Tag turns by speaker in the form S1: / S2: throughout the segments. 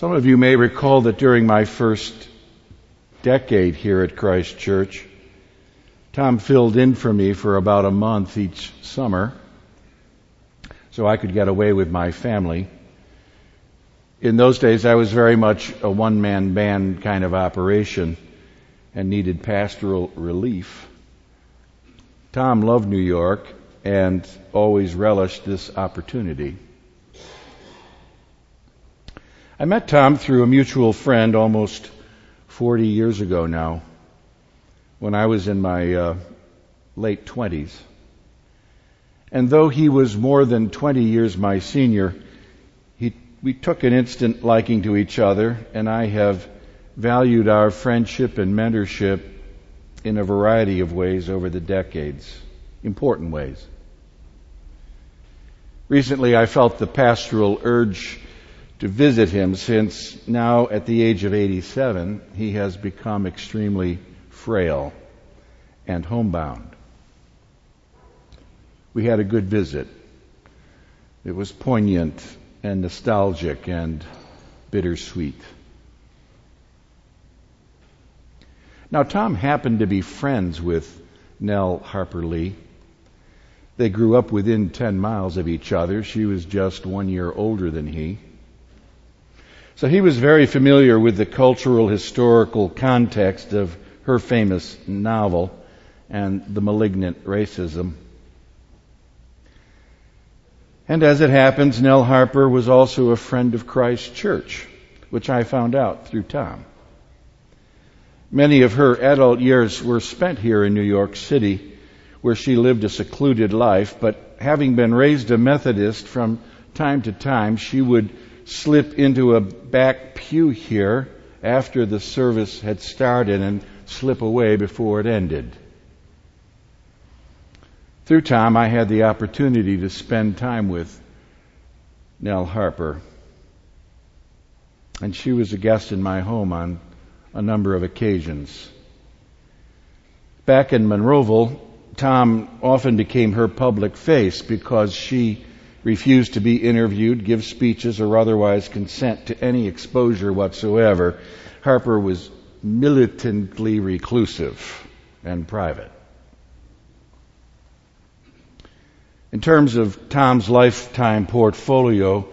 S1: Some of you may recall that during my first decade here at Christ Church, Tom filled in for me for about a month each summer so I could get away with my family. In those days, I was very much a one man band kind of operation and needed pastoral relief. Tom loved New York and always relished this opportunity. I met Tom through a mutual friend almost 40 years ago now when I was in my uh, late 20s. And though he was more than 20 years my senior, he, we took an instant liking to each other, and I have valued our friendship and mentorship in a variety of ways over the decades, important ways. Recently, I felt the pastoral urge to visit him since now at the age of 87, he has become extremely frail and homebound. We had a good visit. It was poignant and nostalgic and bittersweet. Now, Tom happened to be friends with Nell Harper Lee. They grew up within 10 miles of each other. She was just one year older than he. So he was very familiar with the cultural historical context of her famous novel and the malignant racism. And as it happens, Nell Harper was also a friend of Christ Church, which I found out through Tom. Many of her adult years were spent here in New York City, where she lived a secluded life, but having been raised a Methodist from time to time, she would slip into a back pew here after the service had started and slip away before it ended. Through Tom, I had the opportunity to spend time with Nell Harper. And she was a guest in my home on a number of occasions. Back in Monroeville, Tom often became her public face because she refused to be interviewed, give speeches, or otherwise consent to any exposure whatsoever. Harper was militantly reclusive and private. In terms of Tom's lifetime portfolio,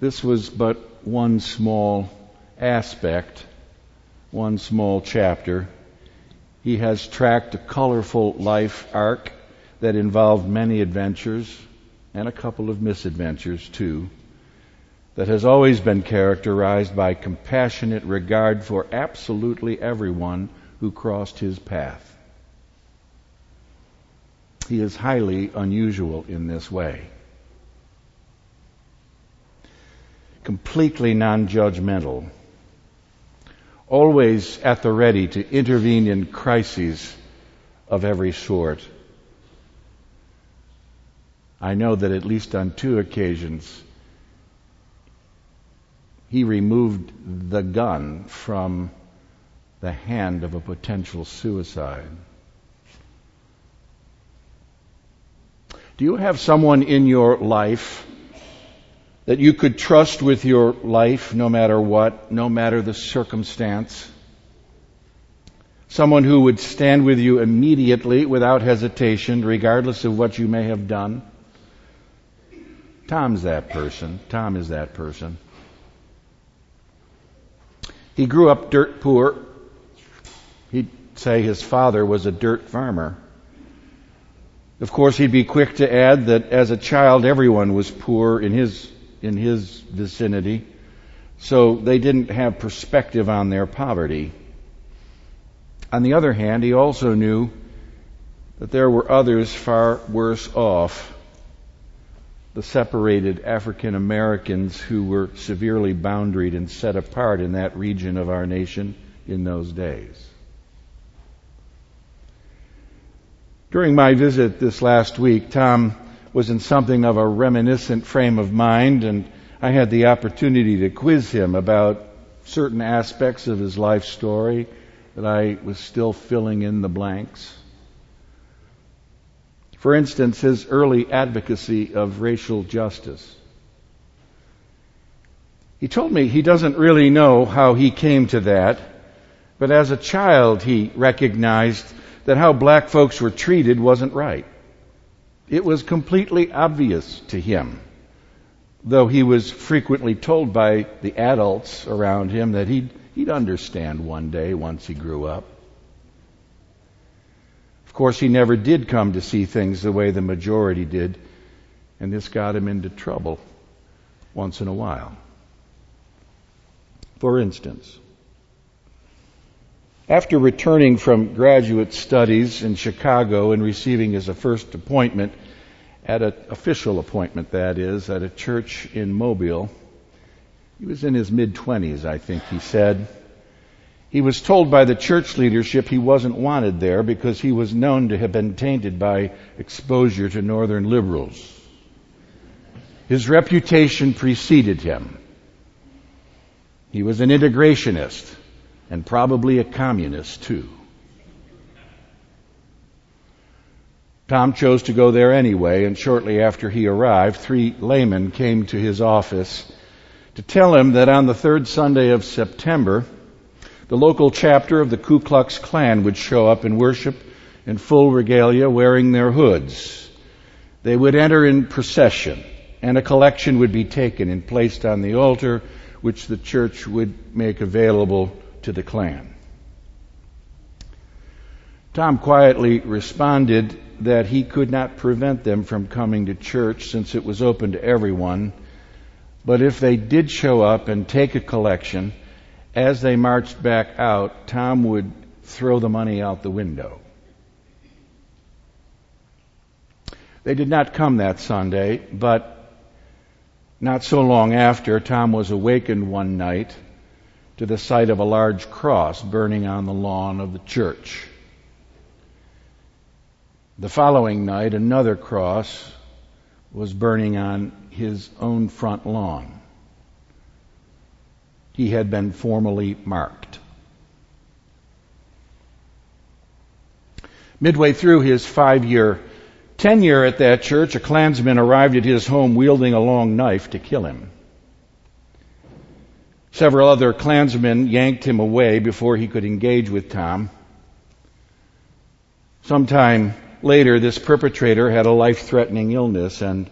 S1: this was but one small aspect, one small chapter. He has tracked a colorful life arc that involved many adventures and a couple of misadventures too, that has always been characterized by compassionate regard for absolutely everyone who crossed his path. He is highly unusual in this way. Completely non judgmental. Always at the ready to intervene in crises of every sort. I know that at least on two occasions, he removed the gun from the hand of a potential suicide. Do you have someone in your life that you could trust with your life no matter what, no matter the circumstance? Someone who would stand with you immediately without hesitation, regardless of what you may have done? Tom's that person. Tom is that person. He grew up dirt poor. He'd say his father was a dirt farmer. Of course, he'd be quick to add that as a child, everyone was poor in his, in his vicinity, so they didn't have perspective on their poverty. On the other hand, he also knew that there were others far worse off. The separated African Americans who were severely boundaried and set apart in that region of our nation in those days. During my visit this last week, Tom was in something of a reminiscent frame of mind, and I had the opportunity to quiz him about certain aspects of his life story that I was still filling in the blanks. For instance, his early advocacy of racial justice. He told me he doesn't really know how he came to that, but as a child he recognized that how black folks were treated wasn't right. It was completely obvious to him, though he was frequently told by the adults around him that he'd, he'd understand one day once he grew up. Course, he never did come to see things the way the majority did, and this got him into trouble once in a while. For instance, after returning from graduate studies in Chicago and receiving his first appointment at an official appointment, that is, at a church in Mobile, he was in his mid 20s, I think he said. He was told by the church leadership he wasn't wanted there because he was known to have been tainted by exposure to northern liberals. His reputation preceded him. He was an integrationist and probably a communist too. Tom chose to go there anyway, and shortly after he arrived, three laymen came to his office to tell him that on the third Sunday of September, the local chapter of the Ku Klux Klan would show up and worship in full regalia wearing their hoods. They would enter in procession, and a collection would be taken and placed on the altar, which the church would make available to the Klan. Tom quietly responded that he could not prevent them from coming to church since it was open to everyone, but if they did show up and take a collection, as they marched back out, Tom would throw the money out the window. They did not come that Sunday, but not so long after, Tom was awakened one night to the sight of a large cross burning on the lawn of the church. The following night, another cross was burning on his own front lawn. He had been formally marked. Midway through his five year tenure at that church, a Klansman arrived at his home wielding a long knife to kill him. Several other Klansmen yanked him away before he could engage with Tom. Sometime later, this perpetrator had a life threatening illness, and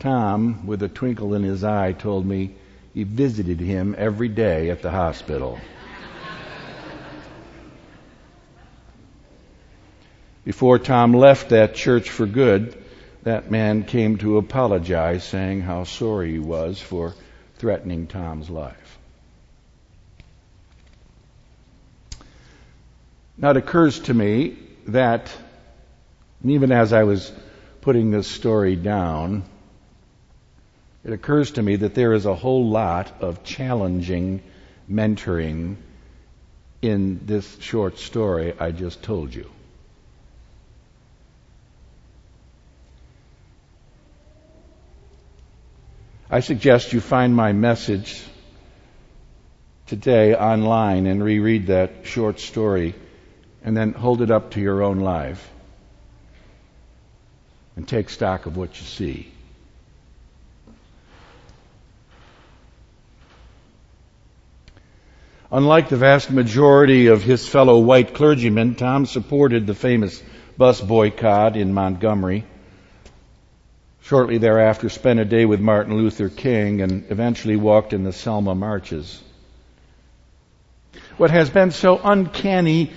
S1: Tom, with a twinkle in his eye, told me he visited him every day at the hospital. Before Tom left that church for good, that man came to apologize, saying how sorry he was for threatening Tom's life. Now it occurs to me that, even as I was putting this story down, it occurs to me that there is a whole lot of challenging mentoring in this short story I just told you. I suggest you find my message today online and reread that short story and then hold it up to your own life and take stock of what you see. Unlike the vast majority of his fellow white clergymen, Tom supported the famous bus boycott in Montgomery. Shortly thereafter, spent a day with Martin Luther King and eventually walked in the Selma marches. What has been so uncanny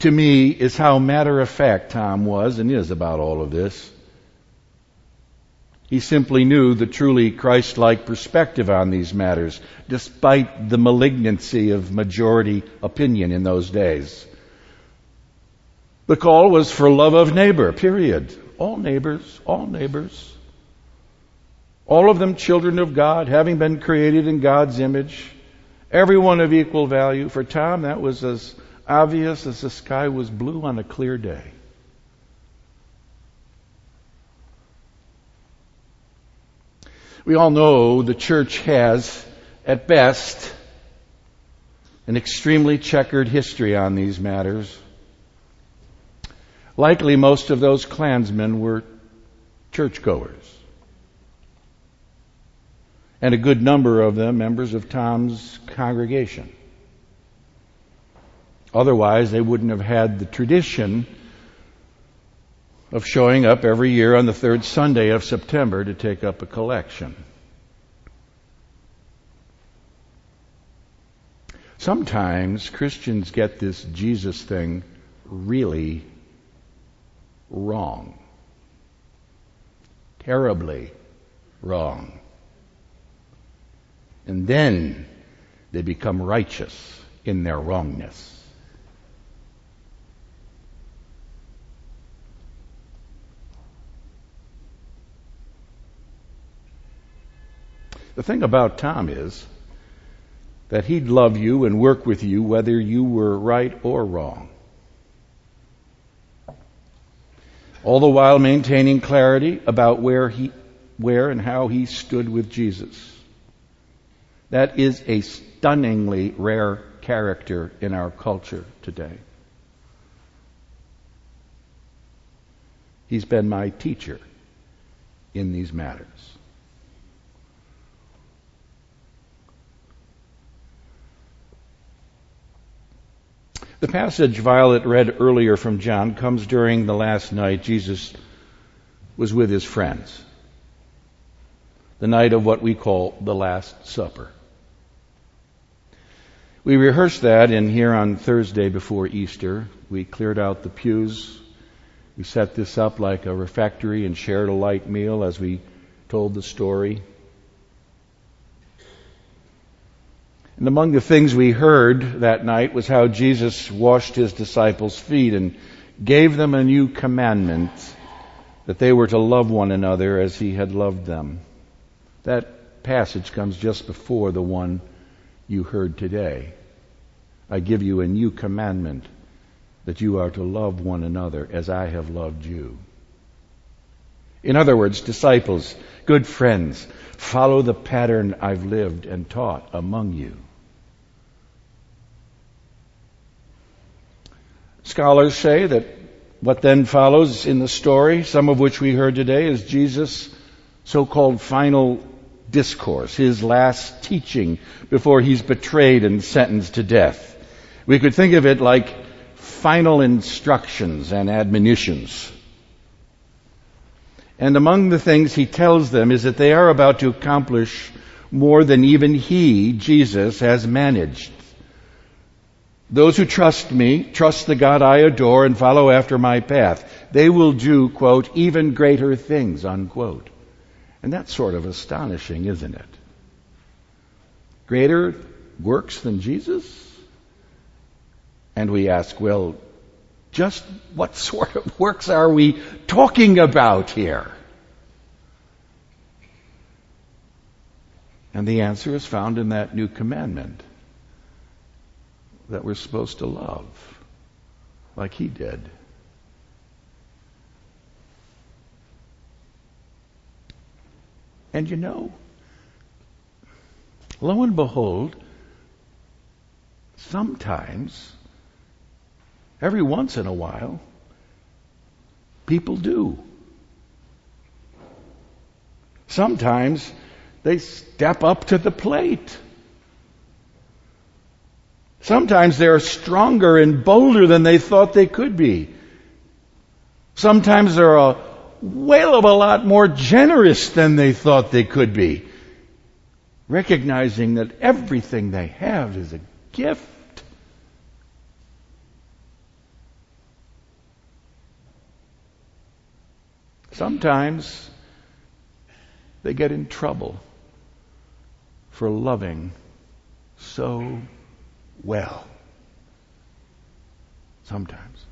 S1: to me is how matter of fact Tom was and is about all of this. He simply knew the truly Christ-like perspective on these matters, despite the malignancy of majority opinion in those days. The call was for love of neighbor, period. All neighbors, all neighbors. All of them children of God, having been created in God's image. Everyone of equal value. For Tom, that was as obvious as the sky was blue on a clear day. We all know the church has, at best, an extremely checkered history on these matters. Likely most of those Klansmen were churchgoers. and a good number of them members of Tom's congregation. Otherwise, they wouldn't have had the tradition of showing up every year on the third Sunday of September to take up a collection. Sometimes Christians get this Jesus thing really wrong. Terribly wrong. And then they become righteous in their wrongness. The thing about Tom is that he'd love you and work with you whether you were right or wrong. All the while maintaining clarity about where he, where and how he stood with Jesus. That is a stunningly rare character in our culture today. He's been my teacher in these matters. The passage Violet read earlier from John comes during the last night Jesus was with his friends. The night of what we call the Last Supper. We rehearsed that in here on Thursday before Easter. We cleared out the pews. We set this up like a refectory and shared a light meal as we told the story. And among the things we heard that night was how Jesus washed his disciples' feet and gave them a new commandment that they were to love one another as he had loved them. That passage comes just before the one you heard today. I give you a new commandment that you are to love one another as I have loved you. In other words, disciples, good friends, follow the pattern I've lived and taught among you. Scholars say that what then follows in the story, some of which we heard today, is Jesus' so-called final discourse, his last teaching before he's betrayed and sentenced to death. We could think of it like final instructions and admonitions. And among the things he tells them is that they are about to accomplish more than even he, Jesus, has managed. Those who trust me, trust the God I adore, and follow after my path, they will do, quote, even greater things, unquote. And that's sort of astonishing, isn't it? Greater works than Jesus? And we ask, well, just what sort of works are we talking about here? And the answer is found in that new commandment that we're supposed to love like he did. And you know, lo and behold, sometimes, every once in a while, people do. Sometimes they step up to the plate. Sometimes they're stronger and bolder than they thought they could be. Sometimes they're a whale of a lot more generous than they thought they could be. Recognizing that everything they have is a gift. Sometimes they get in trouble for loving so well. Sometimes.